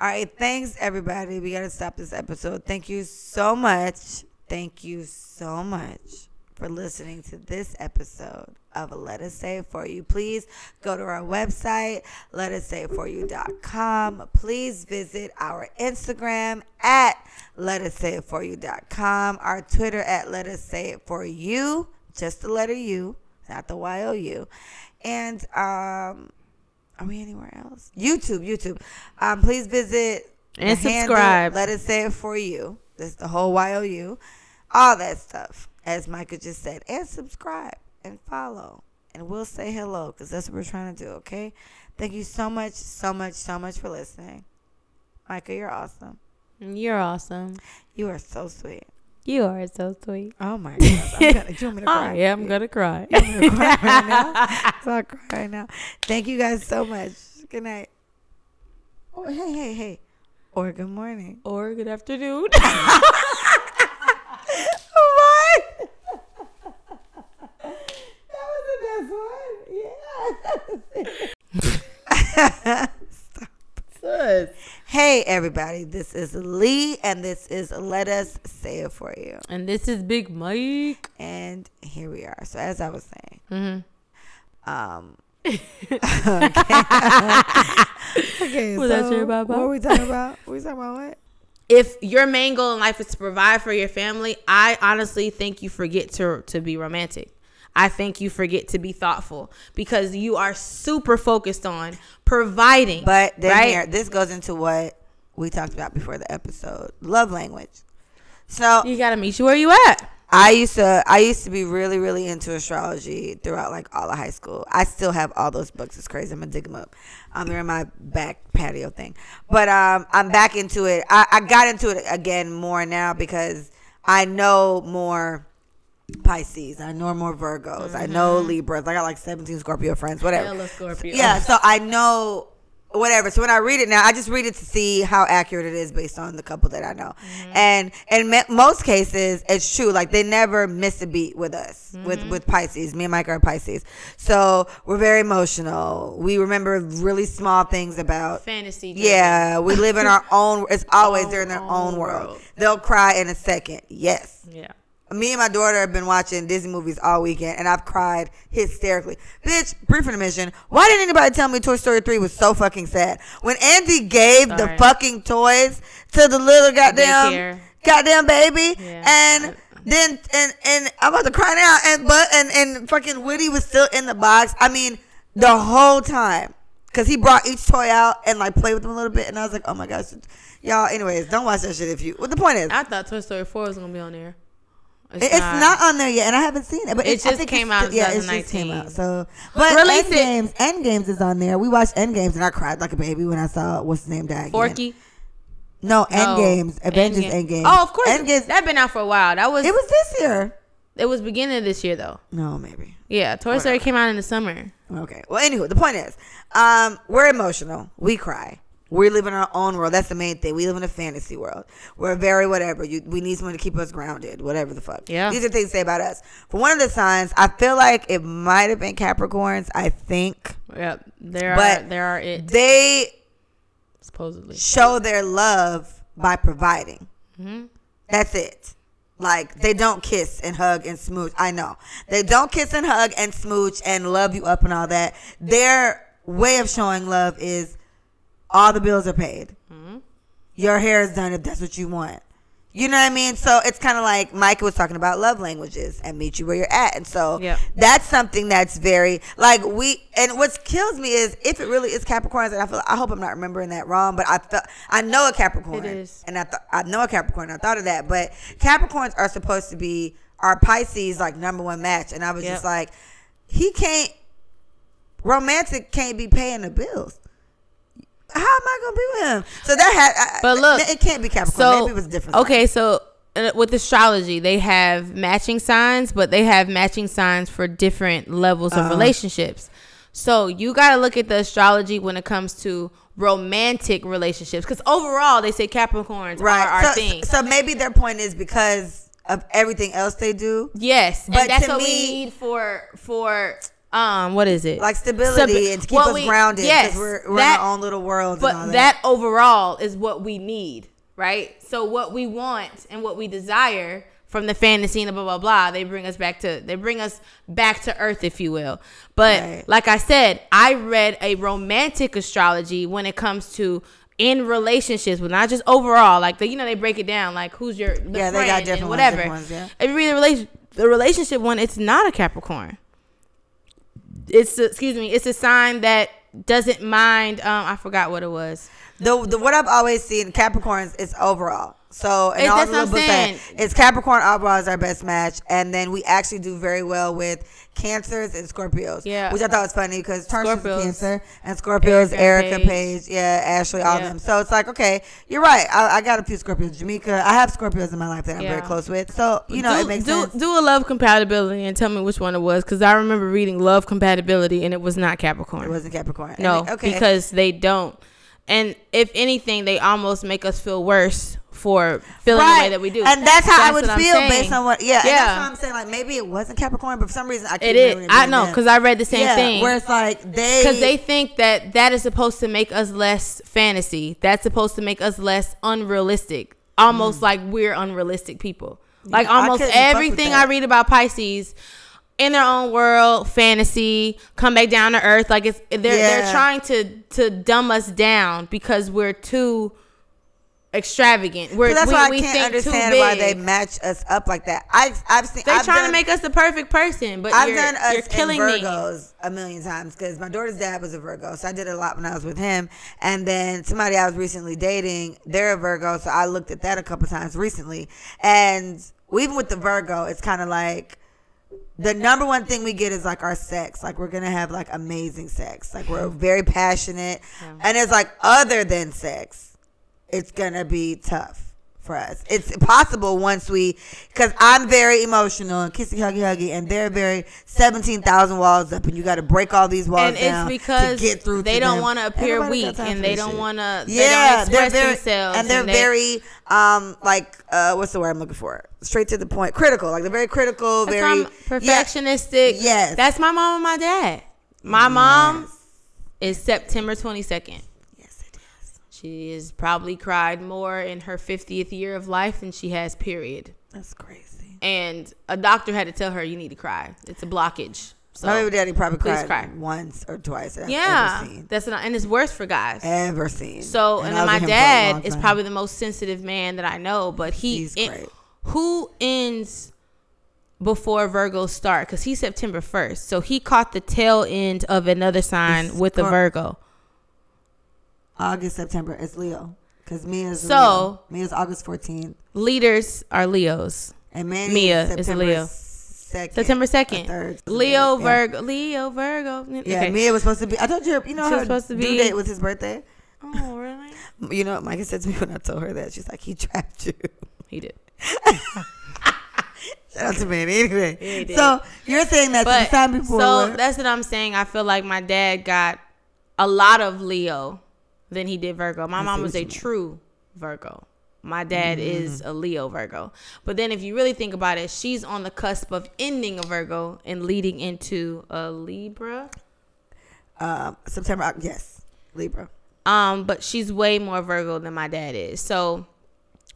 All right, thanks everybody. We gotta stop this episode. Thank you so much. Thank you so much for listening to this episode of Let Us Say It For You. Please go to our website, let us say it for you.com. Please visit our Instagram at let us say it for you.com, our Twitter at let us say it for you, just the letter U, not the Y O U. And um are we anywhere else? YouTube, YouTube. Um, please visit And the handle, subscribe. Let us say it for you. That's the whole Y O U. All that stuff, as Micah just said, and subscribe and follow, and we'll say hello because that's what we're trying to do. Okay. Thank you so much, so much, so much for listening. Micah, you're awesome. You're awesome. You are so sweet. You are so sweet. Oh my gosh. I'm gonna, you want me to cry? I am gonna cry. You want me to cry right now? So I'll cry right now. Thank you guys so much. Good night. Oh, hey, hey, hey. Or good morning. or good afternoon. What? that was the best one. Yeah. Sus. Hey, everybody. This is Lee, and this is Let Us Say It For You. And this is Big Mike. And here we are. So, as I was saying, Mm-hmm. um, okay. okay, Was that so your baba? what were we talking about? we talking about what? If your main goal in life is to provide for your family, I honestly think you forget to to be romantic. I think you forget to be thoughtful because you are super focused on providing. But then right? here, this goes into what we talked about before the episode: love language. So you gotta meet you where you at. I used to I used to be really really into astrology throughout like all of high school. I still have all those books. It's crazy. I'm gonna dig them up. Um, they're in my back patio thing. But um, I'm back into it. I, I got into it again more now because I know more Pisces. I know more Virgos. I know mm-hmm. Libras. I got like 17 Scorpio friends. Whatever. Scorpio. Yeah, so I know whatever. So when I read it now, I just read it to see how accurate it is based on the couple that I know. Mm-hmm. And in me- most cases, it's true. Like they never miss a beat with us, with mm-hmm. with Pisces. Me and Mike are Pisces, so we're very emotional. We remember really small things about. Fantasy. driven. Yeah, we live in our own. It's always they're in their own own world. world. They'll cry in a second. Yes Yeah. Me and my daughter have been watching Disney movies all weekend, and I've cried hysterically. Bitch, brief intermission. Why didn't anybody tell me Toy Story 3 was so fucking sad? When Andy gave the fucking toys to the little goddamn Daycare. goddamn baby, Yeah. and then and and I'm about to cry now, and but and and fucking Woody was still in the box. I mean, the whole time. Cause he brought each toy out and like played with them a little bit, and I was like, "Oh my gosh, y'all." Anyways, don't watch that shit if you. What the point is, I thought Toy Story 4 was gonna be on there. It's not. on there yet, and I haven't seen it. But It I just came out Yeah, it just came out. So, but Release Games, Endgames, Endgames is on there. We watched End Games, and I cried like a baby when I saw what's his name die. again. Forky. No, No. Endgames, Avengers Endgame. Endgame. Oh, of course. Endgames. That been out for a while. That was It was this year. it was beginning of this year though. No, maybe. Yeah, Toy Story came out in the summer. Okay. Well, anywho, the point is, um, we're emotional. We cry. We live in our own world. That's the main thing. We live in a fantasy world. We're very whatever. You, we need someone to keep us grounded. Whatever the fuck. Yeah. These are things to say about us. For one of the signs, I feel like it might have been Capricorns. I think Yep, there But are there are it they supposedly. show their love by providing. hmm That's it. Like they don't kiss and hug and smooch. I know they don't kiss and hug and smooch and love you up and all that. Their way of showing love is all the bills are paid. Mhm. Your hair is done if that's what you want. You know what I mean? So it's kind of like Micah was talking about love languages and meet you where you're at. And so Yep. that's something that's very like we and what kills me is if it really is Capricorns and I feel I hope I'm not remembering that wrong, but I felt I know a Capricorn. It is. And I thought I know a Capricorn. I thought of that. But Capricorns are supposed to be our Pisces like number one match. And I was Yep. just like, he can't romantic can't be paying the bills. How am I gonna be with him? So that had, But look, it can't be Capricorn. So Maybe it was different. Okay, so uh, with astrology, they have matching signs, but they have matching signs for different levels of Uh-huh. relationships. So you got to look at the astrology when it comes to romantic relationships, because overall they say Capricorns right. are our so, thing. so maybe their point is because of everything else they do. yes, But and that's what me- we need for for um what is it? Like stability Stabi- and to keep what us we- grounded yes, because we're, we're that- in our own little world but and all that. overall is what we need right? So what we want and what we desire from the fantasy and the blah blah blah they bring us back to they bring us back to earth if you will. But Right. like i said i read a romantic astrology when it comes to in relationships but not just overall like the, you know they break it down like who's your Yeah, they got different and ones, whatever. different ones, yeah. if you read the relation the relationship one it's not a capricorn it's a, excuse me it's a sign that doesn't mind um i forgot what it was The, the what I've always seen Capricorns is overall. So and all the little saying. it's Capricorn overall is our best match, and then we actually do very well with Cancers and Scorpios. Yeah. which I thought was funny because Tarsha's Scorpios. Cancer and Scorpios, Erica Erica, Page. Page. yeah, Ashley, all Yeah. them. So it's like okay, you're right. I, I got a few Scorpios, Jamaica. I have Scorpios in my life that I'm Yeah. very close with. So you know do, it makes do, sense. do a love compatibility and tell me which one it was because I remember reading love compatibility and it was not Capricorn. it wasn't Capricorn. No, okay. because they don't. And if anything, they almost make us feel worse for feeling the way that we do. And that's how I That's would I'm feel based on what, yeah, yeah. Yeah. And that's what I'm saying. Like maybe it wasn't Capricorn, but for some reason I keep It is. I know because I read the same yeah, thing. Where it's like they, because they think that that is supposed to make us less fantasy. That's supposed to make us less unrealistic. Almost like we're unrealistic people. Like Mm. I almost with everything. I read about Pisces in their own world, fantasy, come back down to earth. Like it's they're they're trying to to dumb us down because we're too extravagant. We're So that's we, why we I can't think understand why they match us up like that. I I've seen. They're I've trying done, to make us the perfect person, but I've you're, done us you're killing in me. Virgos a million times because my daughter's dad was a Virgo, so I did a lot when I was with him. And then somebody I was recently dating, they're a Virgo, so I looked at that a couple times recently. And even with the Virgo, it's kind of like the number one thing we get is like our sex. Like we're gonna have like amazing sex. Like we're very passionate, and it's like other than sex, it's gonna be tough for us. It's possible once we, because I'm very emotional and kissy huggy huggy, and they're very seventeen thousand walls up, and you got to break all these walls and down it's because to get through. they don't want to appear weak and they don't want to Yeah, they express very themselves and they're they- very um like uh what's the word I'm looking for? Straight to the point, critical. Like they're very critical, very perfectionistic Yes. that's my mom and my dad my mom is september 22nd Yes, it is. She has probably cried more in her 50th year of life than she has period That's crazy. and a doctor had to tell her you need to cry it's a blockage so My baby daddy probably cried cry. once or twice. I've yeah ever seen. that's not and it's worse for guys Ever seen. So, And and, then my with him for a dad is probably the most sensitive man that I know, but he, He's it- who ends before Virgos start? Because he's September 1st. So he caught the tail end of another sign with the Virgo. August, September. It's Leo. Because Mia's So- Leo. Mia's August 14th. Leaders are Leos. And Manny Mia is a September Leo. 2nd. September 2nd. 3rd. Leo, Yeah. Virgo. Leo, Virgo. Yeah, Okay. Mia was supposed to be. I told you, you know, She was supposed to due be- date was his birthday. Oh, really? You know what Micah said to me when I told her that? She's like, he trapped you. He did. Shout out to Manny. Anyway. Yeah, so you're saying that But the time before. so that's what I'm saying. I feel like my dad got a lot of Leo than he did Virgo. My mom was a true Virgo. My dad Mm-hmm. is a Leo Virgo. But then if you really think about it, she's on the cusp of ending a Virgo and leading into a Libra. um, September, uh, yes, Libra. Um, but she's way more Virgo than my dad is. So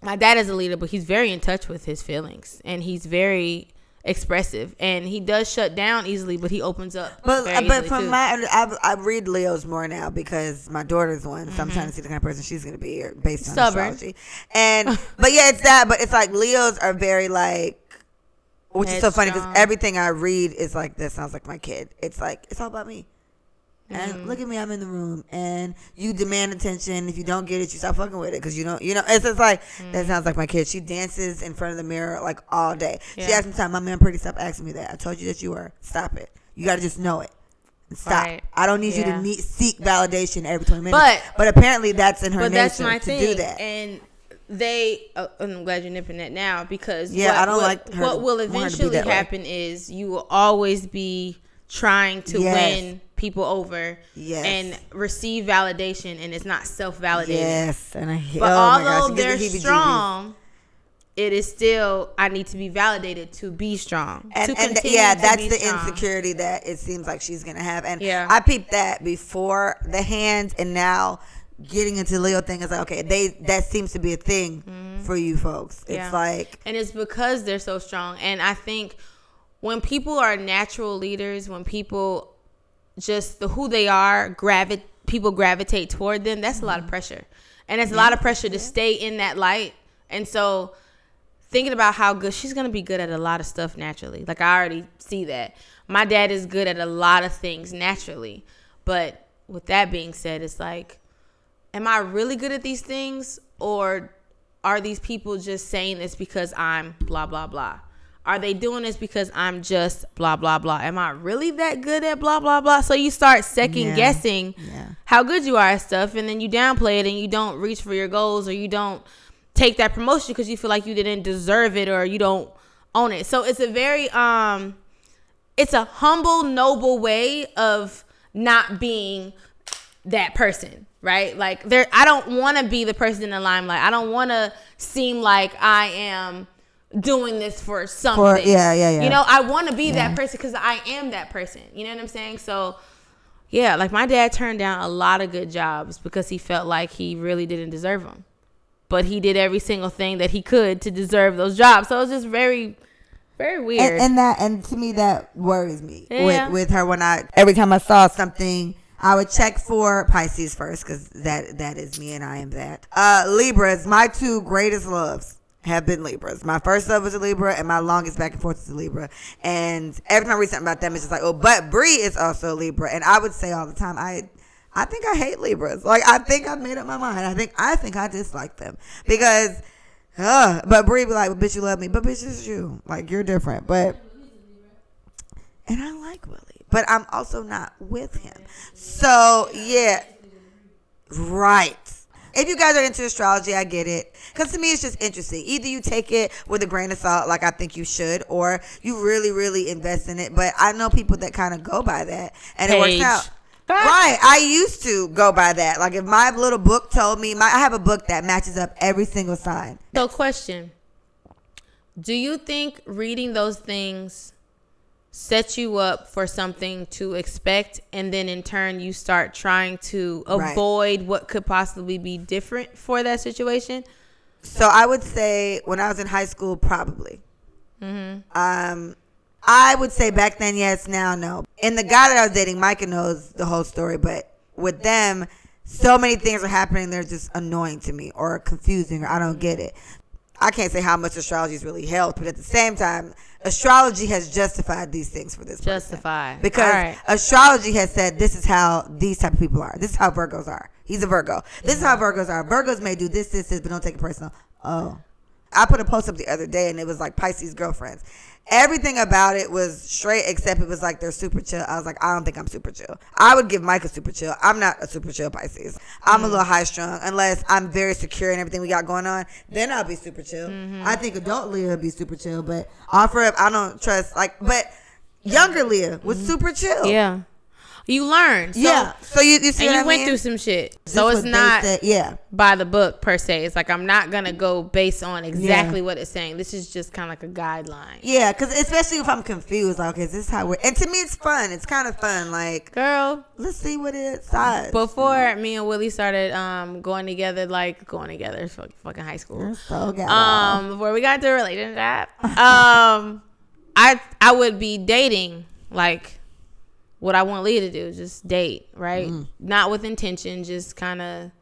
my dad is a leader, but he's very in touch with his feelings and he's very expressive and he does shut down easily, but he opens up. But but from too. my I, I read Leos more now because my daughter's one, so I'm trying to see the kind of person she's gonna be or based on Mm-hmm. Stubborn. astrology. And but yeah, it's that. But it's like Leos are very like, which is so funny because everything I read is like this sounds like my kid. It's like it's all about me. And Mm-hmm. look at me, I'm in the room, and you demand attention. If you don't get it, you stop fucking with it because you don't, you know. It's just like that sounds like my kid. She dances in front of the mirror like all day. She. Yeah. asked me, "Time, my man, pretty, stop asking me that. I told you that you were. Stop it. You got to just know it. Stop. Right. I don't need you to need, seek validation every 20 minutes. But- but apparently that's in her but nature that's my to thing. do that. And they, uh, I'm glad you're nipping that now because Yeah, what, I don't what, like her what will want her to be eventually that way. happen is you will always be trying to Yes. win people over Yes. and receive validation, and it's not self validating. yes, and I But oh gosh, although they're heebie-jeebies. strong, it is still I need to be validated to be strong. and, to and yeah, that's the strong. insecurity that it seems like she's gonna have. And Yeah. I peeped that before the hands, and now getting into the Leo thing is like okay, they that seems to be a thing for you folks. It's Mm-hmm. Yeah. like and it's because they're so strong. And I think when people are natural leaders, when people just the who they are, gravi- people gravitate toward them. That's a lot of mm-hmm. pressure, and it's a lot of pressure to stay in that light. And so, thinking about how good she's gonna be good at a lot of stuff naturally. Like I already see that. My dad is good at a lot of things naturally, but with that being said, it's like am I really good at these things or are these people just saying this because I'm blah blah blah? Are they doing this because I'm just blah blah blah? Am I really that good at blah blah blah? So you start second Yeah. guessing Yeah. how good you are at stuff and then you downplay it and you don't reach for your goals or you don't take that promotion because you feel like you didn't deserve it or you don't own it. So it's a very um it's a humble noble way of not being that person, right? Like there I don't want to be the person in the limelight. I don't want to seem like I am doing this for something. yeah, yeah, yeah. You know, I want to be Yeah. that person cuz I am that person. You know what I'm saying? So yeah, like my dad turned down a lot of good jobs because he felt like he really didn't deserve them. But he did every single thing that he could to deserve those jobs. So it was just very very weird. and, and that and to me that worries me Yeah. with with her when I every time I saw something I would check for Pisces first because that that is me and I am that. Uh, Libras, my two greatest loves have been Libras. My first love was a Libra, and my longest back and forth is a Libra. And every time I read something about them, it's just like, oh, but Brie is also a Libra, and I would say all the time, I. I think I hate Libras. Like I think I've made up my mind. I think I think I dislike them because, uh, but Brie be like, well, "Bitch, you love me," but bitch, it's you. Like you're different. But and I like Willie, but I'm also not with him. So yeah, right. If you guys are into astrology, I get it. Because to me, it's just interesting. Either you take it with a grain of salt, like I think you should, or you really, really invest in it. But I know people that kind of go by that, and it works out. Right. I used to go by that. Like if my little book told me, my, I have a book that matches up every single sign. So, question Do you think reading those things sets you up for something to expect, and then in turn, you start trying to Right. avoid what could possibly be different for that situation? So I would say when I was in high school, probably. Um, I would say back then, yes. Now, no. And the guy that I was dating, Micah knows the whole story, but with them, so many things are happening. They're just annoying to me or confusing, or I don't get it. I can't say how much astrology has really helped, but at the same time, astrology has justified these things for this person. Justify. Because All right. astrology has said this is how these type of people are. This is how Virgos are. He's a Virgo. This is how Virgos are. Virgos may do this, this, this, but don't take it personal. Oh. I put a post up the other day and it was like Pisces girlfriends. Everything about it was straight except it was like they're super chill. I was like, I don't think I'm super chill. I would give Mike a super chill. I'm not a super chill Pisces. I'm a mm-hmm. little high strung unless I'm very secure in everything we got going on. Then I'll be super chill. Mm-hmm. I think adult Leah would be super chill, but offer up, I don't trust like but younger Leah was mm-hmm. super chill. Yeah. You learn. So, yeah. So you, you see And you I went mean? through some shit. So what it's not said. yeah. by the book per se. It's like I'm not going to go based on exactly Yeah. what it's saying. This is just kind of like a guideline. Yeah, because especially if I'm confused, like, okay, is this how we're. And to me, it's fun. It's kind of fun. Like, Girl, let's see what it says. before me and Willie started um going together, like going together, fucking high school. You're so ghetto. Um, before we got to a relationship, um, I I would be dating like what I want Leah to do, just date, right? Mm-hmm. Not with intention, just kind of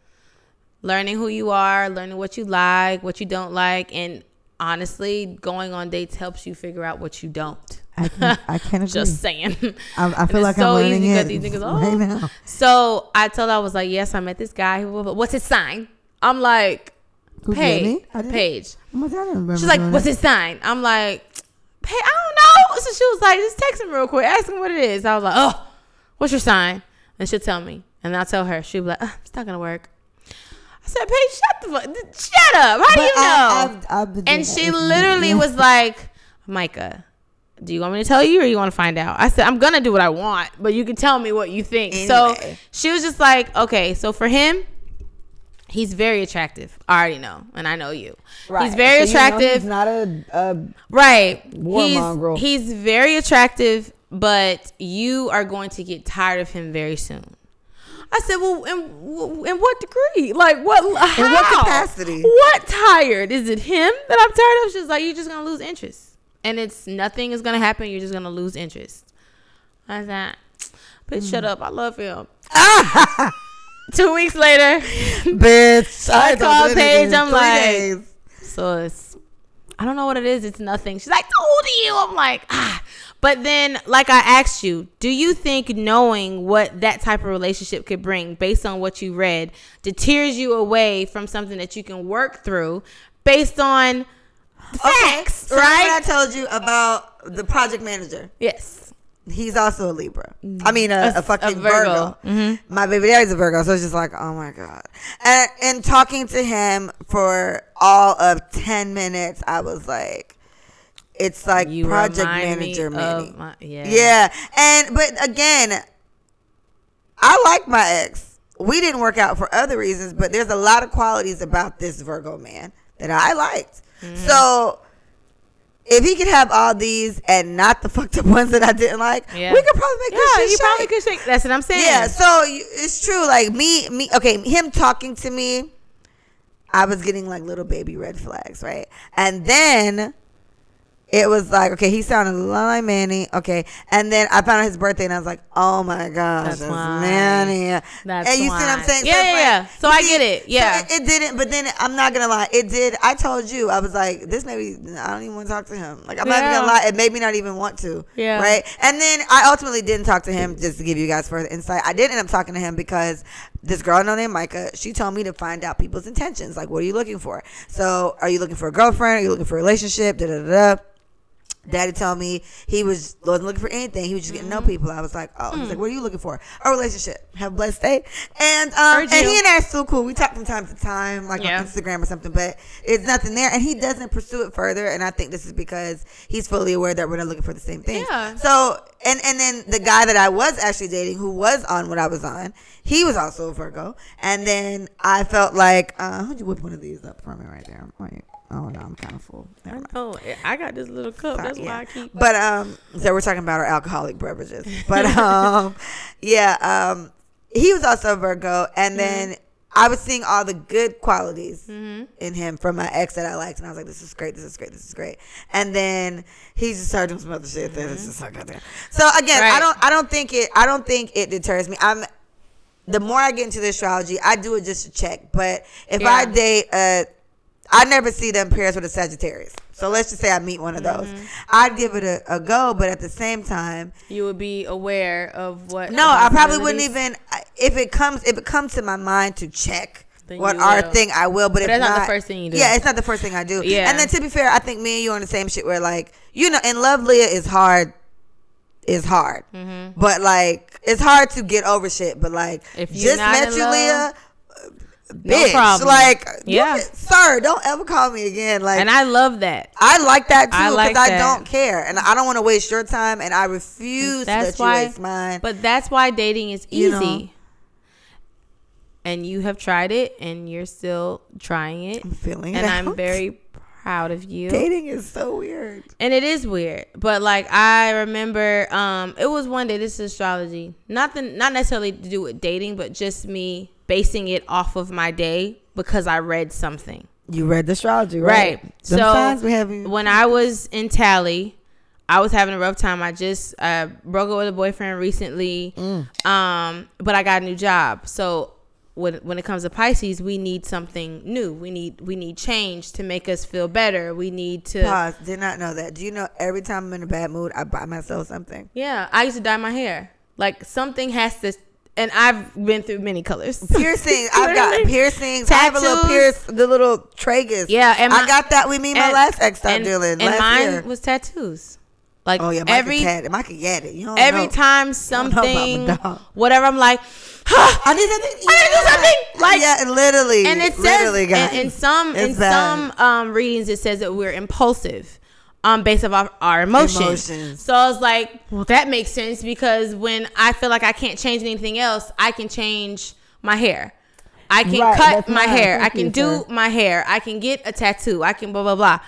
learning who you are, learning what you like, what you don't like, and honestly, going on dates helps you figure out what you don't. I can, I can agree. Just saying. I, I feel like so I'm learning easy it these niggas, oh. right now. So I told her I was like, yes, I met this guy. What's his sign? I'm like, Who did Paige. me? I didn't- Paige. Oh God, I don't remember She's like, what's that. his sign? I'm like, hey, I don't know. So she was like, just text him real quick. Ask him what it is. I was like, oh, what's your sign? And she'll tell me. And I'll tell her. She'll be like, "Uh, it's not going to work. I said, Paige, shut the fuck. Shut up. How do you know? I, been doing and she literally was like, Micah, do you want me to tell you or you want to find out? I said, I'm going to do what I want, but you can tell me what you think. So she was just like, okay, so for him, He's very attractive. I already know, and I know you. Right. He's very So you know attractive. he's not a, a Right. War he's, he's very attractive, but you are going to get tired of him very soon. I said, well, in, in what degree? Like, what? How? In what capacity? What tired? Is it him that I'm tired of? She's like, you're just going to lose interest. And it's nothing is going to happen. You're just going to lose interest. I said, bitch, shut Mm. up. I love him. Two weeks later, bitch. I called Paige, I'm like- days. So it's I don't know what it is. It's nothing. She's like, told you. I'm like, ah. But then, like I asked you, do you think knowing what that type of relationship could bring based on what you read deters you away from something that you can work through based on facts, So remember right? I told you about the project manager. yes. He's also a Libra. I mean, a, a, fucking a Virgo. Virgo. My baby daddy's a Virgo, so it's just like, oh my god. And and talking to him for all of ten minutes, I was like, it's like You project me manager, of my- yeah. Yeah, and but again, I like my ex. We didn't work out for other reasons, but there's a lot of qualities about this Virgo man that I liked. Mm-hmm. So if he could have all these and not the fucked up ones that I didn't like, Yeah. we could probably make Yeah, this shit Yeah, you probably could shake. That's what I'm saying. Yeah, so it's true. Like me, me. Okay, him talking to me, I was getting like little baby red flags, right? And then it was like, okay, he sounded a lot like Manny. Okay, and then I found out his birthday, and I was like, oh my gosh, That's that's, why. Manny. That's and you see what I'm saying? Yeah, it's yeah, like- yeah. So I get it. Yeah. it, it didn't, but then I'm not gonna lie, it did. I told you, I was like, this maybe I don't even want to talk to him. Like I'm not even gonna lie, it made me not even want to. Yeah. Right. And then I ultimately didn't talk to him just to give you guys further insight. I did end up talking to him because this girl named Micah, she told me to find out people's intentions. Like, what are you looking for? So, are you looking for a girlfriend? Are you looking for a relationship? Da da da. Da. Daddy told me he was wasn't looking for anything. He was just getting to know people. I was like, oh, he's like, what are you looking for? A relationship. Have a blessed day. And um, and he and I are still cool. We talk from time to time, like Yeah. on Instagram or something, but it's nothing there. And he doesn't pursue it further. And I think this is because he's fully aware that we're not looking for the same thing. Yeah. So and and then the guy that I was actually dating, who was on what I was on, he was also a Virgo. And then I felt like, uh, who'd you whip one of these up for me right there? Wait. Oh no, I'm kind of full. Never. Oh, I got this little cup. That's Yeah. why I keep. But um, so we're talking about our alcoholic beverages. But um, yeah, um, he was also a Virgo, and then I was seeing all the good qualities in him from my ex that I liked, and I was like, "This is great. This is great. This is great." And then he's just started doing some other shit that is just like, goddamn. So again, I don't, I don't think it, I don't think it deters me. I'm. The more I get into the astrology, I do it just to check. But if I date a I never see them pairs with a Sagittarius. So let's just say I meet one of those. Mm-hmm. I'd give it a, a go, but at the same time, You would be aware of what. no, I probably wouldn't even if it comes if it comes to my mind to check what our will. thing, I will. But, if that's not not the first thing you do. Yeah, it's not the first thing I do. Yeah. and then to be fair, I think me and you are on the same shit where like you know, and love, Leah is hard. Is hard, Mm-hmm. but like it's hard to get over shit. But like, just met you, love, Leah. No Bitch, problem. like, Yeah. sir, don't ever call me again. Like, And I love that. I like that too I because like I, don't care and I don't want to waste your time and I refuse That's to let why. you waste mine. But that's why dating is easy. You know. And you have tried it, and you're still trying it. I'm feeling it. and I'm out. very proud of you. dating is so weird. And it is weird, but like I remember, um, it was one day. This is astrology, nothing, not necessarily to do with dating, but just me basing it off of my day because I read something. You read the astrology, Right. right? So when I was in Tally, I was having a rough time. I just uh, broke up with a boyfriend recently, Mm. um, but I got a new job. So when when it comes to Pisces, we need something new. We need we need change to make us feel better. We need to. Pause. Did not know that. Do you know every time I'm in a bad mood, I buy myself something. Yeah, I used to dye my hair. Like something has to, and I've been through many colors. Piercings. I've got piercings. I have a little pierce, the little tragus. Yeah, and I got that with me. My and- last ex and, dealing. and last mine year. was tattoos. Like oh yeah, every. Micah get it. You don't every know. time something, whatever, I'm like, I need something. I need to do something. Like- yeah, literally. and it says literally, in, guys. in some in bad. some um, readings it says that we're impulsive um based off our, our emotions. Emotions. so i was like well that makes sense because when i feel like i can't change anything else i can change my hair I can Right, cut my hair. I Thank can do my hair. I can get a tattoo. I can blah blah blah.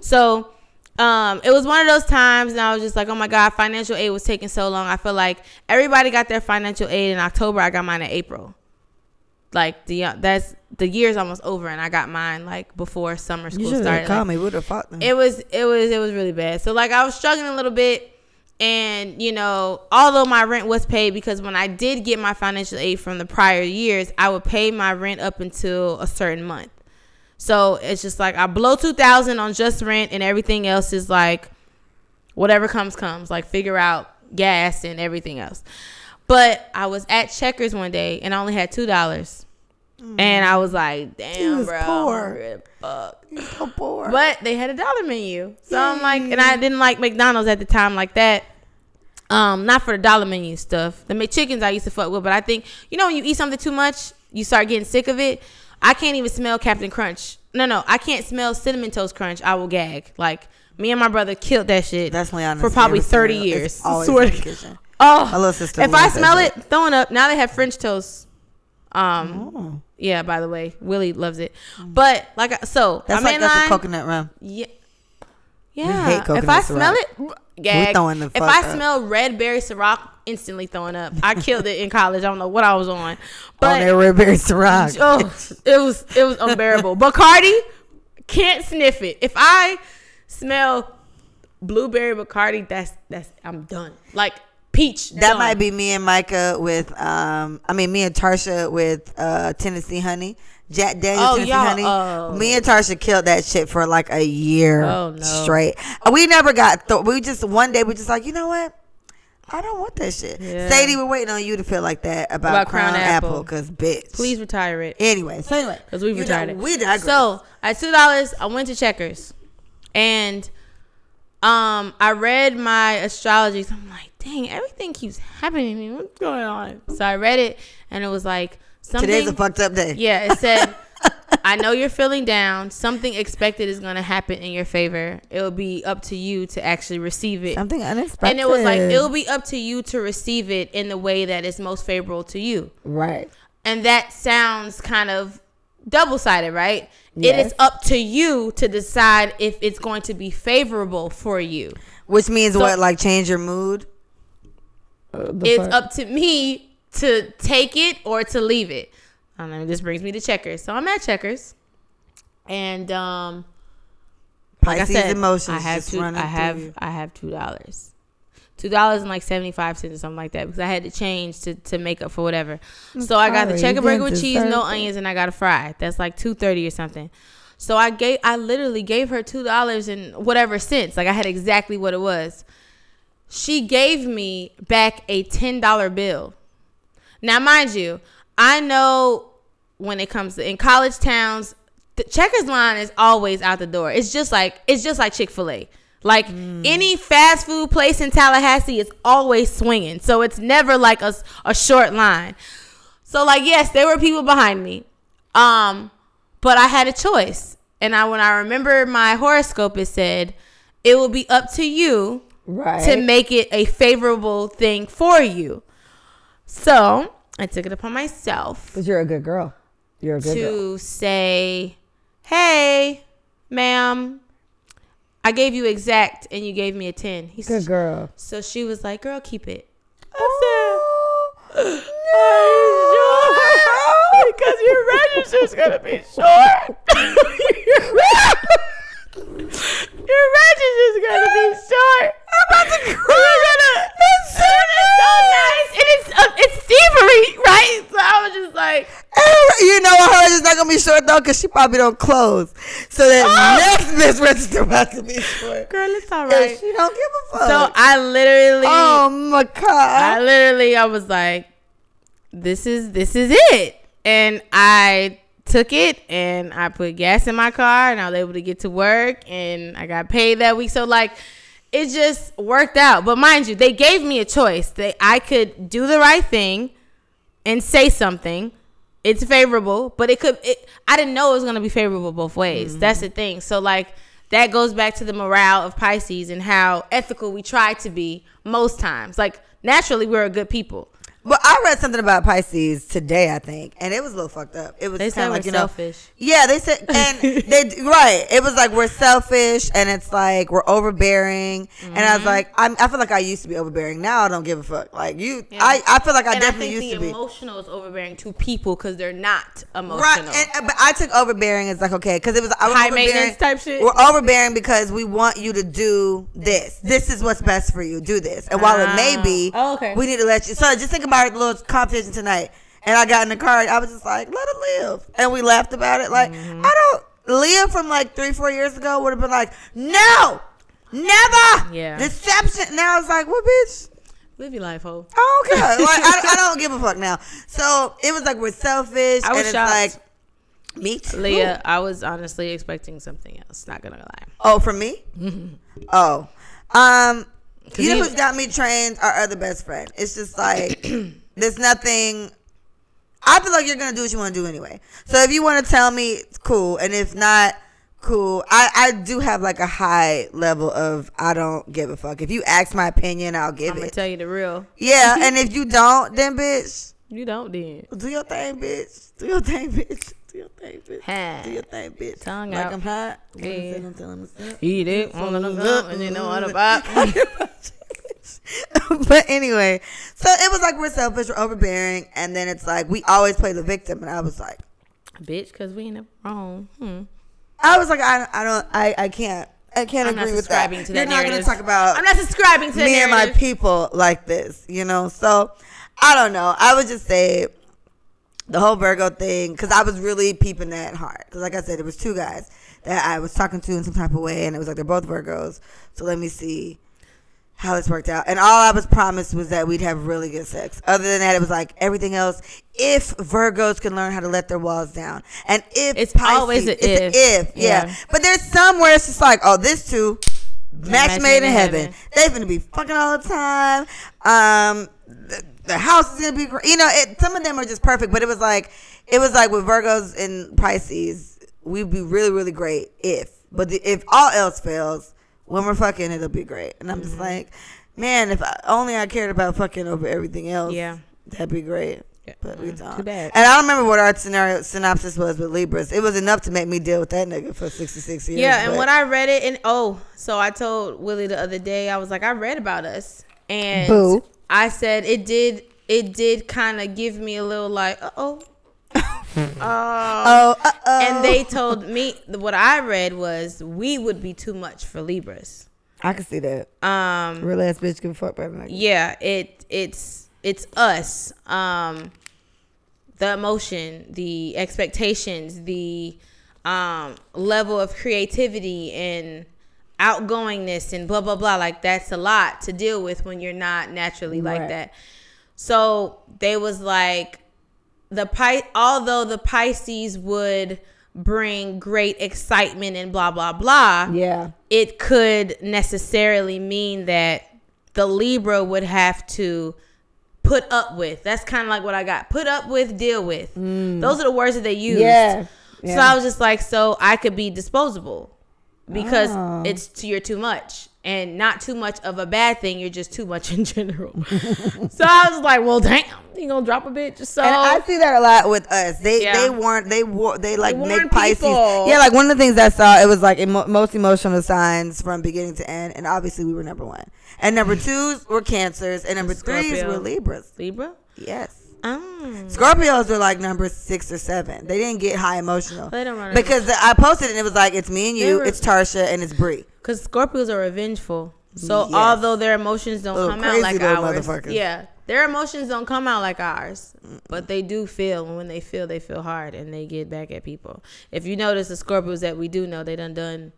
So um, it was one of those times, and I was just like, oh my god, financial aid was taking so long. I feel like everybody got their financial aid in October. I got mine in April. Like the uh, that's the year's almost over, and I got mine like before summer You school should started. have Like, me. Would have fought them. it was it was it was really bad. So like I was struggling a little bit and you know, although my rent was paid because when I did get my financial aid from the prior years, I would pay my rent up until a certain month. So it's just like I blow 2000 on just rent and everything else is like whatever comes comes, like figure out gas and everything else. But I was at Checkers one day and I only had $2. And I was like, damn, was bro. poor. Fuck. so poor. But they had a dollar menu. So I'm like, and I didn't like McDonald's at the time like that. Um, not for the dollar menu stuff. The McChickens I used to fuck with, but I think you know when you eat something too much, you start getting sick of it. I can't even smell Captain Crunch. No, no, I can't smell cinnamon toast crunch. I will gag. Like me and my brother killed that shit That's for probably thirty years. It's always Swear in the kitchen. Oh, My little sister If I smell it, throwing up. Now they have French toast. Um, Oh. yeah. By the way, Willie loves it. But like, I- so That's I'm like that's line. a coconut rum. Yeah. Yeah. hate if I smell it, gag. throwing the if I up. smell red berry Ciroc, instantly throwing up. I killed it in college. I don't know what I was on, on but that red berry Ciroc. oh, it was it was unbearable. Bacardi can't sniff it. If I smell blueberry Bacardi, that's that's I'm done. Like peach. That done. might be me and Micah with um I mean me and Tarsha with uh Tennessee Honey. Jack Daniels Oh, Tennessee Honey. oh. Me and Tarsha killed that shit for like a year Oh, no. straight. We never got th- we just one day we just like, you know what? I don't want that shit. Yeah. Sadie, we're waiting on you to feel like that about, About Crown, Crown Apple, Apple. cause bitch. Please retire it. Anyway, so anyway, Because we've retired know, it. We digress. So at two dollars, I went to Checkers, and um, I read my astrology. So I'm like, dang, everything keeps happening to me. What's going on? So I read it, and it was like something. today's a fucked up day. yeah, it said. I know you're feeling down. Something expected is going to happen in your favor. It'll be up to you to actually receive it. Something unexpected. And it was like, it'll be up to you to receive it in the way that is most favorable to you. Right. And that sounds kind of double sided, right? It Yes. is up to you to decide if it's going to be favorable for you. which means what? Like change your mood. Uh, It's up to me to take it or to leave it. I don't. This brings me to checkers. So I'm at checkers. And um like Pisces I said, emotions I have two I have. I have two dollars. Two dollars and like seventy five cents or something like that because I had to change to, to make up for whatever. so I got the sorry, checker burger with cheese, no onions, and I got a fry. That's like two thirty or something. So I gave I literally gave her two dollars and whatever cents. Like I had exactly what it was. She gave me back a ten dollar bill. Now, mind you, I know when it comes to in college towns, the checkers line is always out the door. It's just like it's just like Chick Fil A. Like any fast food place in Tallahassee is always swinging, so it's never like a, a short line. So like yes, there were people behind me, um, but I had a choice. And I when I remember my horoscope, it said it will be up to you right. to make it a favorable thing for you. So I took it upon myself But you're a good girl. You're a good girl. to say, "Hey, ma'am, I gave you exact, and you gave me a 10. He Good girl. So she was like, "Girl, keep it." I oh, said, "No, because your register's gonna be short. your register's gonna be short. I'm about to cry. That's so, nice, and it's uh, it's thievery, right? So I was just like, You know hers is not gonna be short though, cause she probably don't close. So that next Miss Register about to be short. "Girl, it's all right. And she don't give a fuck. So I literally, oh my god. I literally, I was like, "This is this is it," and I took it and I put gas in my car and I was able to get to work and I got paid that week. So like, it just worked out. But mind you, they gave me a choice that I could do the right thing and say something. It's favorable, but it could. It, I didn't know it was gonna be favorable both ways. Mm-hmm. That's the thing. So like that goes back to the morale of Pisces and how ethical we try to be most times. Like naturally, we're a good people. But I read something about Pisces today, I think, and it was a little fucked up. It was They kind said of we're like you know, selfish. yeah, they said, and they right. It was like we're selfish, and it's like we're overbearing. And I was like, I'm, I feel like I used to be overbearing. Now I don't give a fuck. Like you, Yeah. I, I feel like I and definitely I think used to be. emotional is overbearing to people because they're not emotional. Right, and, but I took overbearing as like okay, because it was I was High overbearing. maintenance type shit? We're overbearing because we want you to do this. This is what's best for you. Do this, and while it may Ah. be, Oh, okay. we need to let you. So just think about our little competition tonight. And I got in the car. I was just like, let it live, and we laughed about it. Like Mm-hmm. I don't. Leah from like three, four years ago would have been like, no, never, Yeah. deception. Now it's like, what, bitch? Live your life, ho. Oh, okay. like, I, I don't give a fuck now. So it was like we're selfish, I and was it's shocked. like me too. Leah, I was honestly expecting something else. Not gonna lie. Oh, from me? Oh, um, you know who's got me trained? Our other best friend. It's just like there's nothing. I feel like you're gonna do what you want to do anyway. So if you want to tell me, it's cool, and if not, cool. I I do have like a high level of I don't give a fuck. If you ask my opinion, I'll give I'm gonna it. tell you the real. yeah, and if you don't, then bitch. You don't then. Do your thing, bitch. Do your thing, bitch. Do your thing, bitch. Ha. Do your thing, bitch. Tongue like out. I'm hot. Yeah. Yeah. I'm telling myself. Eat it. Up, and you know what about. but anyway, so it was like we're selfish, we're overbearing, and then it's like we always play the victim. And I was like, Bitch, because we ain't wrong. Hmm. I was like, I, I don't, I, I can't, I can't I'm agree with that. to You're that not gonna talk about I'm not subscribing to that me and my people like this, you know. So I don't know. I would just say the whole Virgo thing because I was really peeping that hard. Because like I said, it was two guys that I was talking to in some type of way, and it was like they're both Virgos. So let me see how this worked out. And all I was promised was that we'd have really good sex. Other than that, it was like everything else. If Virgos can learn how to let their walls down, and if It's Pisces- always a it's an if. if, yeah. Yeah. But there's some where it's just like, oh, this two. Match made in heaven. They finna be fucking all the time. Um, the, house is gonna be, great. you know, it, some of them are just perfect. But it was like, it was like with Virgos and Pisces, we'd be really, really great if. But the, if all else fails, when we're fucking, it'll be great. And I'm Mm-hmm. just like, man, if I, only I cared about fucking over everything else, Yeah. that'd be great. Yeah. But we don't. too bad. And I don't remember what our scenario synopsis was with Libras. It was enough to make me deal with that nigga for 66 years. Yeah, and but- when I read it, and oh, so I told Willie the other day, I was like, I read about us, and Boo. I said it did, it did kind of give me a little like, uh oh, Oh, uh-oh. and they told me what I read was we would be too much for Libras. I can see that. Um, Real ass bitch give a fuck about it. yeah, it it's it's us. Um, the emotion, the expectations, the um level of creativity and outgoingness and blah blah blah. Like that's a lot to deal with when you're not naturally like that. So they was like the Pi- although the Pisces would bring great excitement and blah blah blah Yeah. it could necessarily mean that the Libra would have to put up with. That's kind of like what I got. Put up with, deal with. Mm. Those are the words that they use. Yeah. So I was just like, so I could be disposable because Oh. it's too, you're too much and not too much of a bad thing. You're just too much in general. so I was like, well, damn, you gonna drop a bitch? So And I see that a lot with us. They Yeah. they warn they war they like They make Pisces. people. Yeah, like one of the things I saw it was like emo- most emotional signs from beginning to end, and obviously we were number one, and number twos were Cancers, and number threes were Libras. Libra. Yes. Um, Scorpios are like number six or seven. They didn't get high emotional They don't run because I posted and it was like it's me and you, were- it's Tarsha and it's Bree. Because Scorpios are revengeful. So Yes. although their emotions don't Little come out like ours, yeah, their emotions don't come out like ours, but they do feel. And when they feel, they feel hard, and they get back at people. If you notice the Scorpios that we do know, they done done,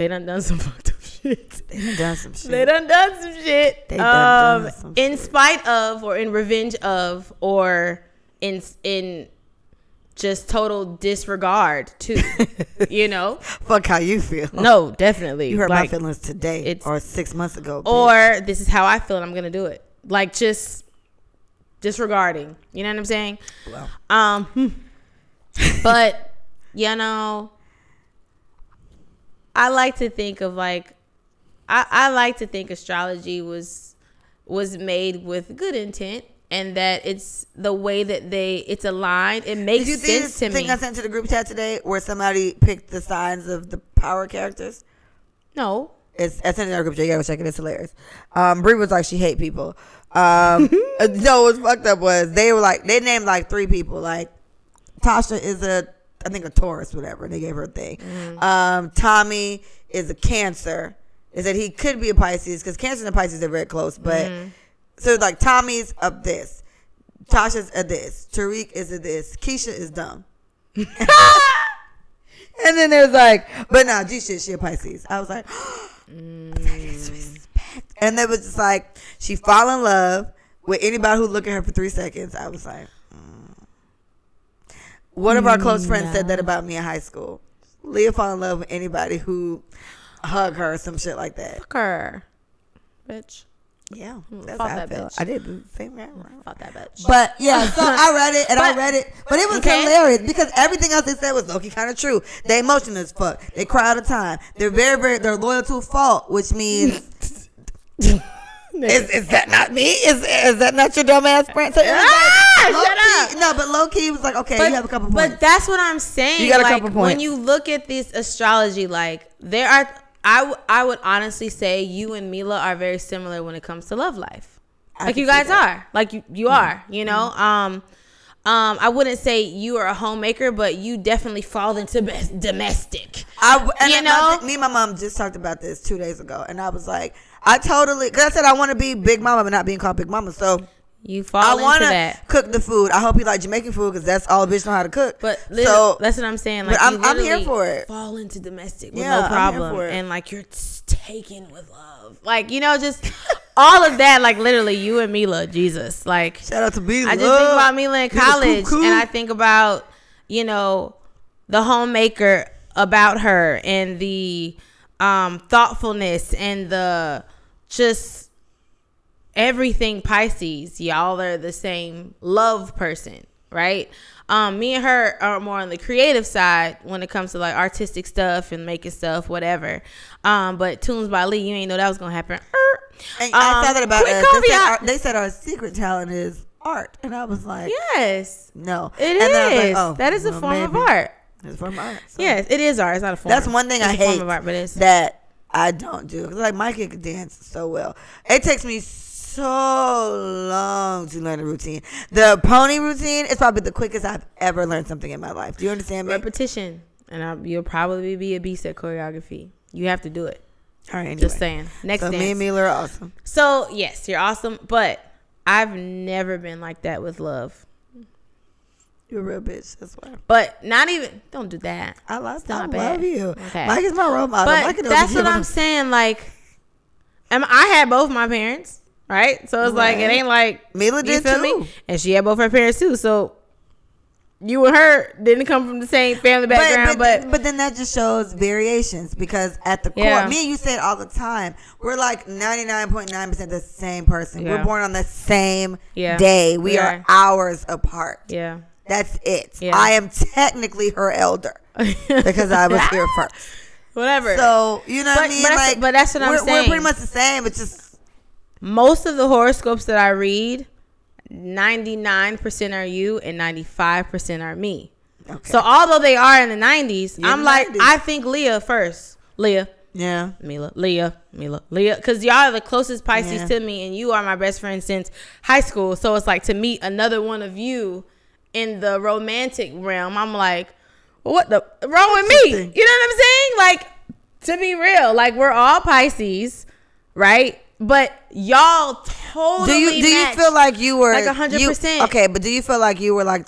they done done some fucked up shit. They done done some shit. They done done some shit. They done done um, some in shit. spite of, or in revenge of, or in in just total disregard to, you know. Fuck how you feel. No, definitely. You hurt Like, my feelings today it's- or six months ago. bitch. or this is how I feel and I'm gonna do it. Like just disregarding. You know what I'm saying? Well. Um hmm. but you know I like to think of like I, I like to think astrology was was made with good intent and that it's the way that they it's aligned. It makes Did you see sense this to thing me. I sent to the group chat today where somebody picked the signs of the power characters? no, It's I sent it in our group chat. You gotta check it. It's hilarious. Um, Brie was like she hate people. Um, uh, no, what's fucked up was they were like they named like three people. Like Tasha is a I think a Taurus, whatever. And they gave her a thing. Um, Tommy is a Cancer. Is that he could be a Pisces because Cancer and Pisces are very close. But so like Tommy's up this, Tasha's a this, Tariq is a this, Keisha is dumb. and then there's like, but no, G shit, she a Pisces. I was like, disrespect. And it was just like she fall in love with anybody who look at her for three seconds. I was like, mm. One of our mm, close friends said that about me in high school. Leah fall in love with anybody who hug her or some shit like that. fuck her, bitch. Yeah, mm, that's fuck how I that felt. bitch. I did the same thing. Mm, fuck that bitch. But yeah, so I read it and I read it, but it was Okay. hilarious because everything else they said was low-key kind of true. They emotional as fuck. They cry all the time. They're very, very. They're loyal to a fault, which means. is, is that not me? Is is that not your dumb ass friend? So like, shut low-key- up. No, but low key was like, okay, you have a couple points. But that's what I'm saying. You got a like, couple When you look at this astrology, like there are, I, w- I would honestly say you and Mila are very similar when it comes to love life. I like you guys are. Like you, you are. You know. Um, um, I wouldn't say you are a homemaker, but you definitely fall into be- domestic. I, w- and You I- know? me and my mom just talked about this two days ago, and I was like, I totally, because I said I want to be Big Mama, but not being called Big Mama. So You I fall into want to that. cook the food. I hope you like Jamaican food because that's all a bitch know how to cook. But so that's what I'm saying. Like I'm- I'm here for it. Fall into domestic with Yeah, no problem, and like you're taken with love. Like you know, just all of that. Like literally, you and Mila, Jesus. Like shout out to Mila. I just think about Mila in college, cuckoo. and I think about you know the homemaker about her and the um, thoughtfulness and the just everything Pisces. Y'all are the same love person, right? Um, me and her are more on the creative side when it comes to like artistic stuff and making stuff, whatever. Um, but tunes by Lee, you ain't know that was gonna happen. Er. And I Um, saw that about us. They said, our, they said our secret talent is art, and I was like, Yes, no, it and then I was is. like, oh, that is a well, form of art. It's a form of art. So Yes, it is art. It's not a form. That's one thing It's I a hate art, but it's that I don't do. like Micah can dance so well. It takes me so long to learn a routine. The pony routine is probably the quickest I've ever learned something in my life. Do you understand me? repetition, and I, you'll probably be a beast at choreography. You have to do it. All right, anyway. Just saying. Next So dance. me and Mila are awesome. So yes, you're awesome, but I've never been like that with love. You're a real bitch. That's why. But not even. Don't do that. I love, I bad. love you. Okay. Mike is my role model. But that's what I'm saying. Like, am I had both my parents, right? So it's like it ain't like Mila did too. me, and she had both her parents too. So you and her didn't come from the same family background, but, but, but then that just shows variations because at the core, me and you say it all the time. We're like ninety nine point nine percent the same person. Yeah. We're born on the same Yeah. day. We We are are. hours apart. yeah. That's it. Yeah. I am technically her elder because I was here first. Whatever. So you know what I mean? but that's- like, but that's what I'm we're, We're pretty much the same. It's just most of the horoscopes that I read, 99% are you and 95% are me. okay. So although they are in the 90s, You're I'm the like, 90s. I think Leah first. Leah, yeah. Mila, Leah, Mila, Leah. Because y'all are the closest Pisces Yeah. to me, and you are my best friend since high school. So it's like to meet another one of you in the romantic realm, I'm like, well, what the wrong with me? You know what I'm saying? Like, to be real, like we're all Pisces, right? But y'all totally Do you do you feel like you were Like 100%. Okay, but do you feel like you were like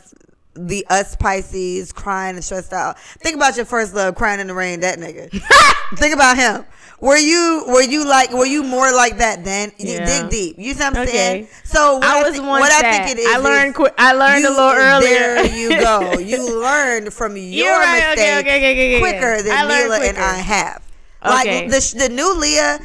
the us Pisces crying and stressed out? Think about your first love, crying in the rain. That nigga. Think about him. Were you were you like were you more like that then? You Yeah. Dig deep. You see what I'm Okay. saying? So what I I, was what I think it is. I learned qui- I learned a you- little earlier. There you go. You learned from your right. Mistake okay, okay, quicker than Mila and. I have. Okay. Like the the new Leah.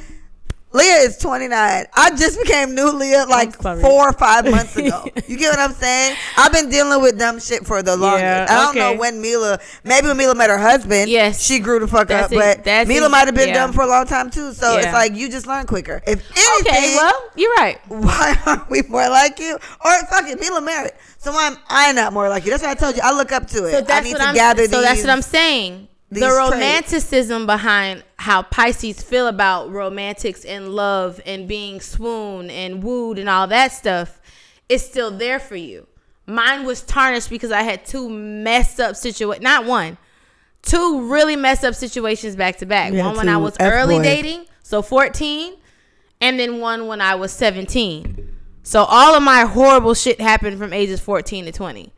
Leah is 29. I just became new Leah like four or five months ago. you get what I'm saying? I've been dealing with dumb shit for the longest. Yeah, I don't know when Mila, maybe when Mila met her husband, Yes. she grew the fuck That's up. it. But That's Mila might have been Yeah. dumb for a long time too. So it's like you just learn quicker. If anything, Okay, well, you're right. why aren't we more like you? Or fuck it, Mila married. So why am I not more like you? That's what I told you. I look up to it. So I need what to I'm. gather So these. that's what I'm saying. The traits. romanticism behind how Pisces feel about romantics and love and being swooned and wooed and all that stuff is still there for you. Mine was tarnished because I had two messed up situations. Not one, two really messed up situations back to back. One when I was F early boys. dating, so 14, and then one when I was 17. So all of my horrible shit happened from ages 14 to 20.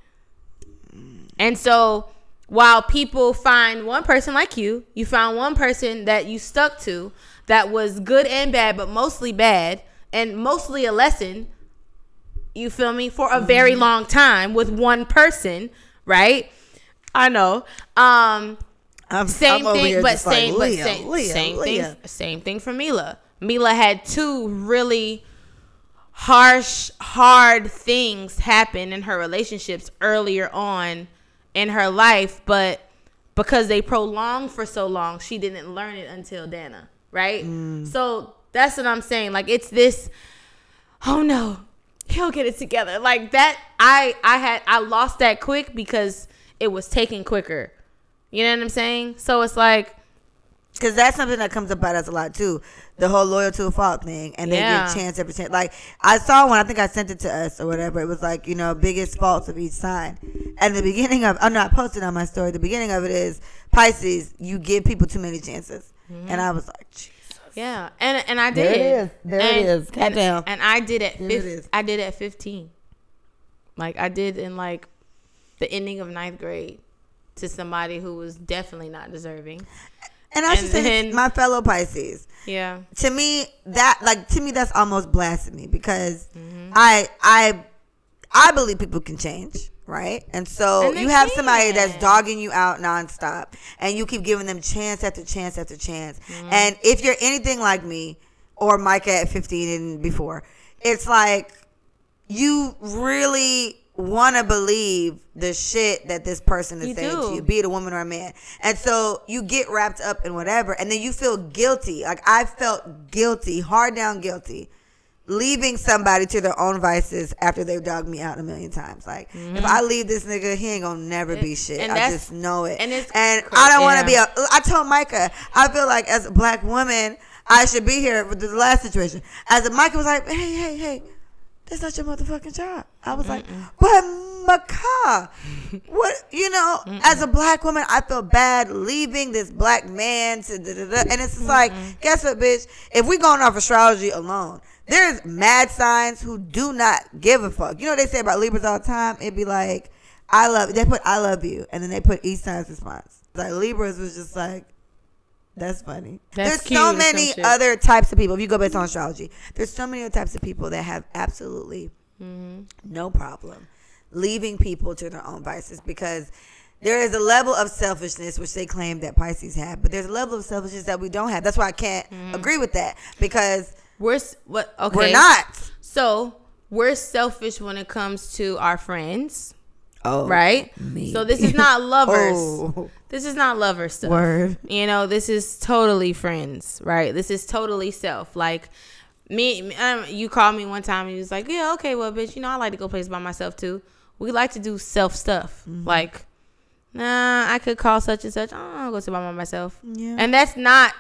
And so while people find one person like you, you found one person that you stuck to that was good and bad, but mostly bad and mostly a lesson. You feel me? For a very Mm-hmm. long time with one person, right? I know. Um I'm, same I'm thing, but just like, same, but Leah, same, Leah, same Leah. thing. Same thing for Mila. Mila had two really harsh, hard things happen in her relationships earlier on in her life, but because they prolonged for so long, she didn't learn it until Dana, right? Mm. So that's what I'm saying. Like it's this. Oh no, he'll get it together. Like that. I I had I lost that quick because it was taken quicker. You know what I'm saying? So it's like Because that's something that comes about us a lot too. The whole loyal to a fault thing. And they Yeah. give chance every chance. Like, I saw one, I think I sent it to us or whatever. It was like, you know, biggest faults of each sign. And the beginning of, I'm not posting on my story. The beginning of it is Pisces, you give people too many chances. Mm-hmm. And I was like, Jesus. Yeah, and and I did. There it is. There it and, is. And, Goddamn. and I did at There it fif- is. I did at fifteen. Like I did in like the ending of ninth grade to somebody who was definitely not deserving. And I And should say, my fellow Pisces. Yeah, to me that like to me that's almost blasphemy because I I I believe people can change, right? And so And you have somebody that's dogging you out nonstop, and you keep giving them chance after chance after chance. Mm-hmm. And if you're anything like me or Micah at 15 and before, it's like you really want to believe the shit that this person is You saying do. to you, be it a woman or a man. And so you get wrapped up in whatever, and then you feel guilty. Like I felt guilty, hard down guilty, leaving somebody to their own vices after they've dogged me out a million times. Like if I leave this nigga, he ain't gonna never be shit. Mm-hmm. I just know it. and it's and I don't want to yeah. be a. I told Micah, I feel like as a black woman, I should be here with the last situation. As a Micah was like, hey, hey, hey. That's not your motherfucking job. I was like, but Micah, what you know? As a black woman, I feel bad leaving this black man to da, da, da. and it's just like, guess what, bitch? If we going off astrology alone, there's mad signs who do not give a fuck. You know what they say about Libras all the time? It'd be like, I love. They put I love you, and then they put each sign's response. Like Libras was just like. That's funny. That's there's cute so many other types of people. If you go based on astrology, there's so many other types of people that have absolutely Mm-hmm. no problem leaving people to their own vices because there is a level of selfishness which they claim that Pisces have, but there's a level of selfishness that we don't have. That's why I can't Mm-hmm. agree with that because we're what? Okay, we're not. So we're selfish when it comes to our friends, Oh, right? me. So this is not lovers. Oh, This is not lover stuff. word. You know, this is totally friends, right? This is totally self. Like me, um, you called me one time and you was like, "Yeah, okay, well, bitch, you know, I like to go places by myself too. We like to do self stuff. Mm-hmm. Like, nah, I could call such and such. Oh, I'll go to by myself. Yeah. And that's not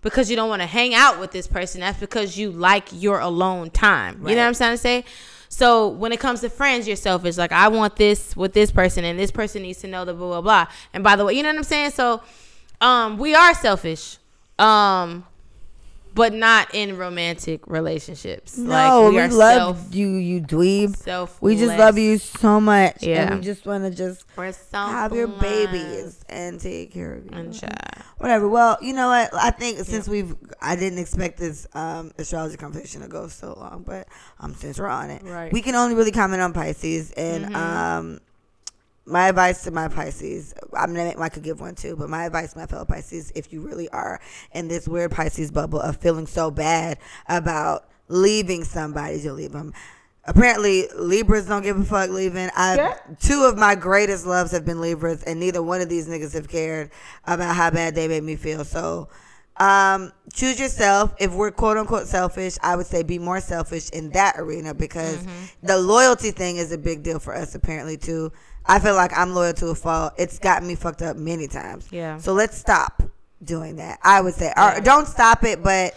because you don't want to hang out with this person. That's because you like your alone time. You know what I'm trying to say? So when it comes to friends, you're selfish. Like I want this with this person, and this person needs to know the blah blah blah. And by the way, you know what I'm saying? So, um, we are selfish, um, but not in romantic relationships. No, like we, are love self, you, you dweeb. self. We just love you so much, Yeah. and we just want to just have your babies and take care of you. And child. Whatever. Well, you know what? I think since we've, I didn't expect this um, astrology conversation to go so long, but um, since we're on it, Right. we can only really comment on Pisces and Mhm. um, my advice to my Pisces, I'm gonna make Michael give one too, but my advice to my fellow Pisces, if you really are in this weird Pisces bubble of feeling so bad about leaving somebody, you'll leave them. Apparently, Libras don't give a fuck leaving. I Yeah. two of my greatest loves have been Libras, and neither one of these niggas have cared about how bad they made me feel. So, um, choose yourself. If we're quote unquote selfish, I would say be more selfish in that arena because the loyalty thing is a big deal for us apparently too. I feel like I'm loyal to a fault. It's gotten me fucked up many times. Yeah. So let's stop doing that. I would say, or don't stop it, but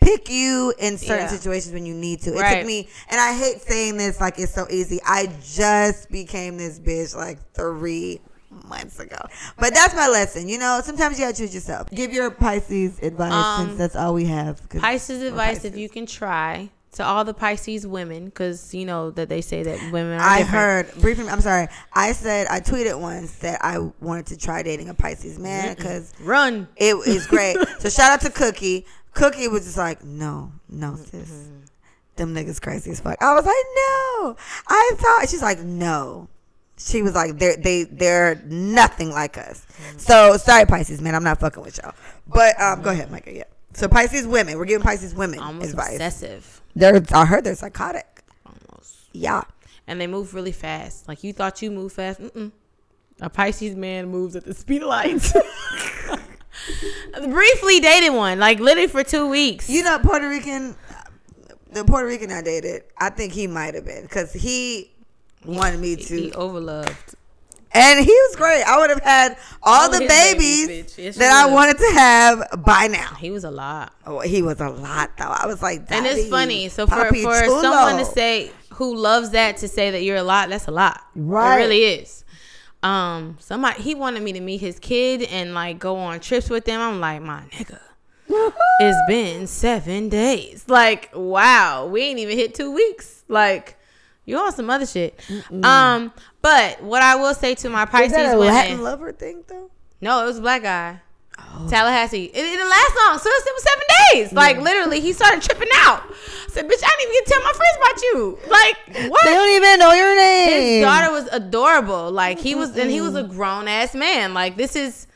pick you in certain Yeah. situations when you need to. It Right. took me, and I hate saying this like it's so easy. I just became this bitch like three months ago. But that's my lesson. You know, sometimes you gotta choose yourself. Give your Pisces advice Um, since that's all we have. Pisces advice, if you can try to all the Pisces women, because you know that they say that women are I different. heard briefly. I'm sorry. I said I tweeted once that I wanted to try dating a Pisces man because Run. it is great. so shout out to Cookie. Cookie was just like, no, no, sis. Them niggas crazy as fuck. I was like, no. I thought she's like, no. She was like, they're they they're nothing like us. So sorry, Pisces man, I'm not fucking with y'all. But um, go ahead, Micah. Yeah. So Pisces women, we're giving Pisces women Almost advice. obsessive. They're I heard they're psychotic. Almost. Yeah. And they move really fast. Like you thought you moved fast. Mm-mm. A Pisces man moves at the speed of light. Briefly dated one, like literally for two weeks. You know, Puerto Rican, the Puerto Rican I dated, I think he might have been because he wanted me to, he overloved. and he was great. I would have had all Oh, the babies, babies. Yes, that I wanted to have by now. He was a lot. Oh, he was a lot though. I was like, And it's funny. So for, for Chulo." someone to say who loves that to say that you're a lot, that's a lot. Right. It really is. Um, somebody he wanted me to meet his kid and like go on trips with them. I'm like, my nigga. it's been seven days. Like, wow, we ain't even hit two weeks. Like, you on some other shit. Um, but what I will say to my Pisces that a women, Latin lover thing though. no, it was a black guy. Tallahassee. It, it didn't last long. So it was seven days. Like literally, he started tripping out. I said, "Bitch, I didn't even get to tell my friends about you." Like what? They don't even know your name. His daughter was adorable. Like he was, and he was a grown ass man. Like this is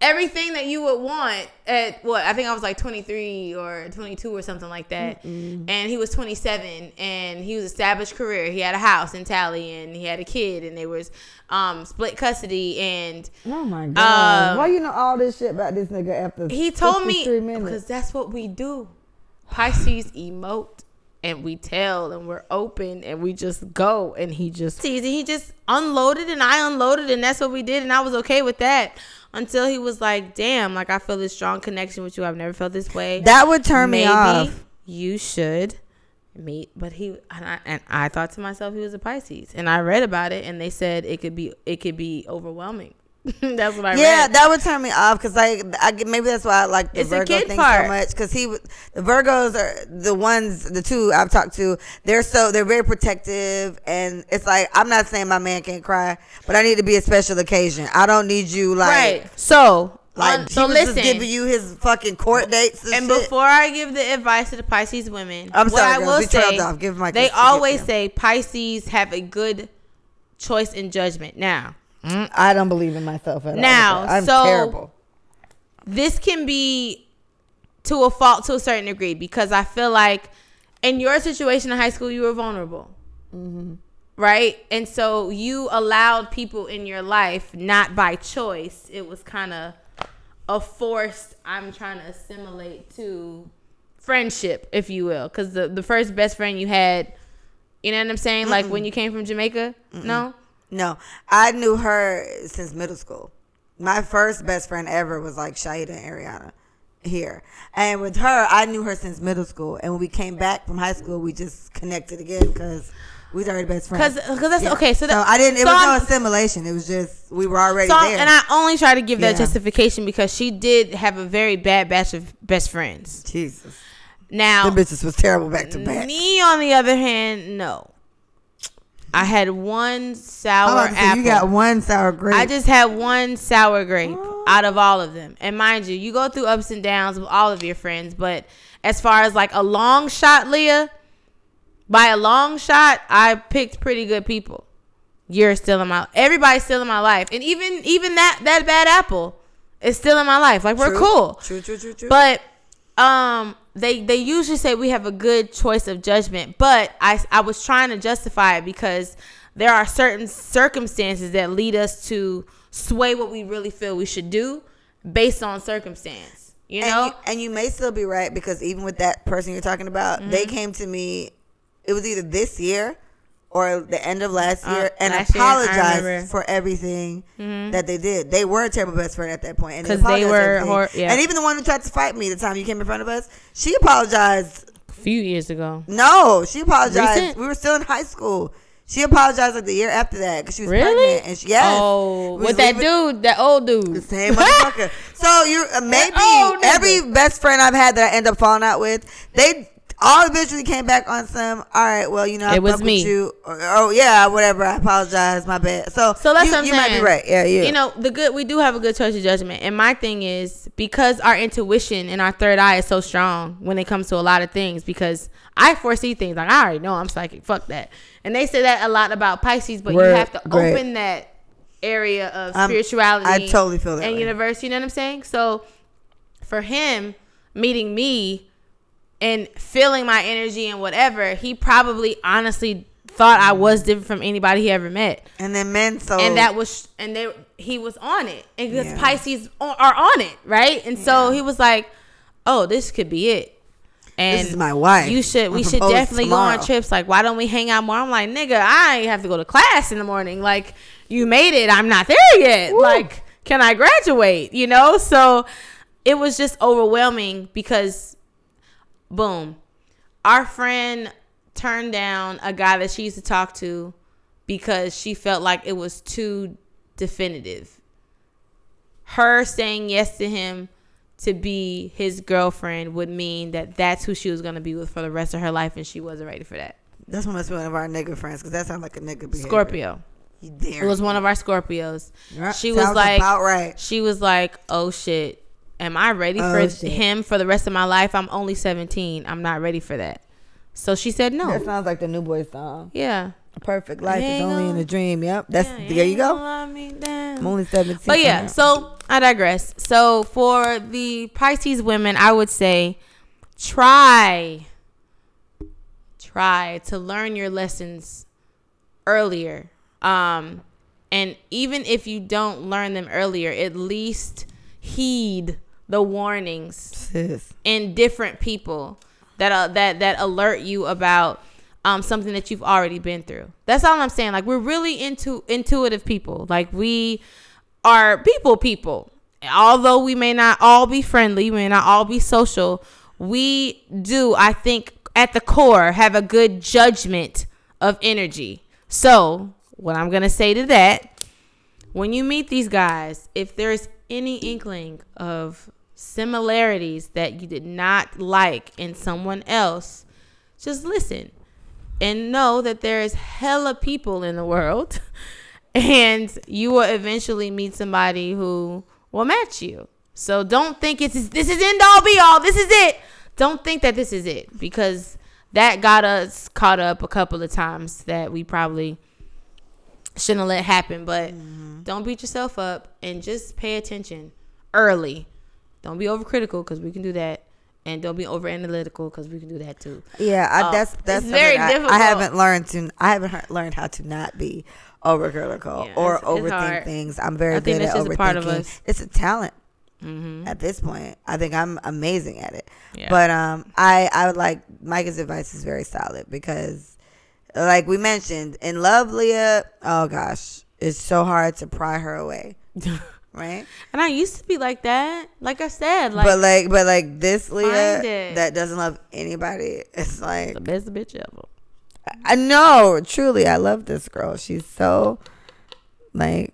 everything that you would want at what I think I was like 23 or 22 or something like that. And he was 27 and he was established career. He had a house in Tally and he had a kid and they was um split custody and Oh my god! Um, Why you know all this shit about this nigga after? he told me minutes? because that's what we do. Pisces emote and we tell and we're open and we just go and he just he just unloaded and I unloaded and that's what we did and I was okay with that until he was like, "Damn, like I feel this strong connection with you. I've never felt this way." That would turn me off. you should meet, but he and I, and I thought to myself he was a Pisces and I read about it and they said it could be it could be overwhelming. that's what I Yeah, read. that would turn me off because like I, maybe that's why I like the It's a Virgo kid thing part. so much because he the Virgos are the ones the two I've talked to they're so they're very protective and it's like I'm not saying my man can't cry but I need to be a special occasion I don't need you like right. So like on- he so was listen. just giving you his fucking court dates and, And shit. before I give the advice to the Pisces women, I'm what sorry, I girls, will we trailed say, off. Give my they always say Pisces have a good choice in judgment. Now, Mm, I don't believe in myself at Now, all. I'm so- terrible. this can be to a fault to a certain degree because I feel like in your situation in high school, you were vulnerable. Mm-hmm. Right? And so you allowed people in your life, not by choice, it was kind of a forced, I'm trying to assimilate to friendship, if you will. Because the, the first best friend you had, you know what I'm saying? Like when you came from Jamaica? No? No, I knew her since middle school. My first best friend ever was like Shahida and Ariana here. And with her, I knew her since middle school. And when we came back from high school, we just connected again because we was already best friends. Because that's Yeah. okay. So, So I didn't, it so was I'm- no assimilation. It was just, we were already So, there. and I only try to give that Yeah. justification because she did have a very bad batch of best friends. Jesus. Now, the bitches was terrible back to back. me on the other hand, no. I had one sour say, apple. you got one sour grape. I just had one sour grape out of all of them. And mind you, you go through ups and downs with all of your friends, but as far as like a long shot, Leah, by a long shot, I picked pretty good people. you're still in my everybody's still in my life, and even even that that bad apple is still in my life. Like we're True. cool. True, true, true, true. But um they they usually say we have a good choice of judgment, but I I was trying to justify it because there are certain circumstances that lead us to sway what we really feel we should do based on circumstance. You and know? you, and you may still be right because even with that person you're talking about, Mm-hmm. they came to me. It was either this year or the end of last Uh, year, and last year, apologized. Mm-hmm. for everything that they did. They were a terrible best friend at that point, and 'Cause they were hor- yeah. And even the one who tried to fight me the time you came in front of us, she apologized. a few years ago. No, she apologized. Recent? We were still in high school. She apologized like the year after that because she was Really? pregnant, and she yes, Oh, with that dude, that old dude. the same motherfucker. so you uh, maybe every best friend I've had that I end up falling out with, they all eventually came back on some. All right, well, you know, I It was me. You. Or, oh yeah, whatever. I apologize. My bad. So So that's you, you might be right. Yeah, yeah. You know, the good we do have a good choice of judgment. And my thing is because our intuition and our third eye is so strong when it comes to a lot of things, because I foresee things like I already know I'm psychic. Fuck that. And they say that a lot about Pisces, but Word. you have to Great. open that area of spirituality. I totally feel that And way. universe, you know what I'm saying? So for him meeting me and feeling my energy and whatever, he probably honestly thought I was different from anybody he ever met. And then men. So and that was and they he was on it. And because Yeah. pisces are on it right? And so he was like oh this could be it. And This is my wife. you should we I'm should definitely go on trips. Like why don't we hang out more? I'm like nigga i have to go to class in the morning. Like you made it. I'm not there yet. Like can i graduate? You know? So it was just overwhelming because boom our friend turned down a guy that she used to talk to because she felt like it was too definitive. Her saying yes to him to be his girlfriend would mean that that's who she was going to be with for the rest of her life, and she wasn't ready for that. that's must be one of our nigga friends because that sounds like a nigga behavior. Scorpio. It was one of our Scorpios. Yeah, She was like, about right. she was like, oh shit, am I ready for Oh, shit. him for the rest of my life? I'm only 17. I'm not ready for that. So she said no. That sounds like the New Boy song. yeah. A perfect life is only in a dream. Yep. That's Yeah, there. You go. gonna let me down. I'm only 17. But yeah, so I digress. So for the Pisces women, I would say try try to learn your lessons earlier. Um and even if you don't learn them earlier, at least heed the warnings Sis. in different people that uh, that that alert you about um, something that you've already been through. That's all I'm saying. Like we're really into intuitive people. Like we are people people. Although we may not all be friendly, we may not all be social, we do, I think, at the core, have a good judgment of energy. So what I'm gonna say to that when you meet these guys, if there's any inkling of similarities that you did not like in someone else, just listen and know that there is hella people in the world and you will eventually meet somebody who will match you. So don't think it's this is end all be all. This is it. Don't think that this is it because that got us caught up a couple of times that we probably shouldn't let happen. But don't beat yourself up and just pay attention early. Don't be overcritical because we can do that, and don't be over analytical because we can do that too. Yeah, I, Oh, that's that's very I, difficult. I haven't learned to. I haven't learned how to not be overcritical Yeah, or it's- it's overthink hard. things. I'm very I good at overthinking. a part of us. It's a talent. Mm-hmm. At this point, I think I'm amazing at it. Yeah. But um, I I would like Micah's advice is very solid because, like we mentioned, in love, Leah. Oh gosh, it's so hard to pry her away, right? And I used to be like that. Like I said, like but like, but like this Leah that doesn't love anybody. It's like the best bitch ever. I know, truly, I love this girl. She's so like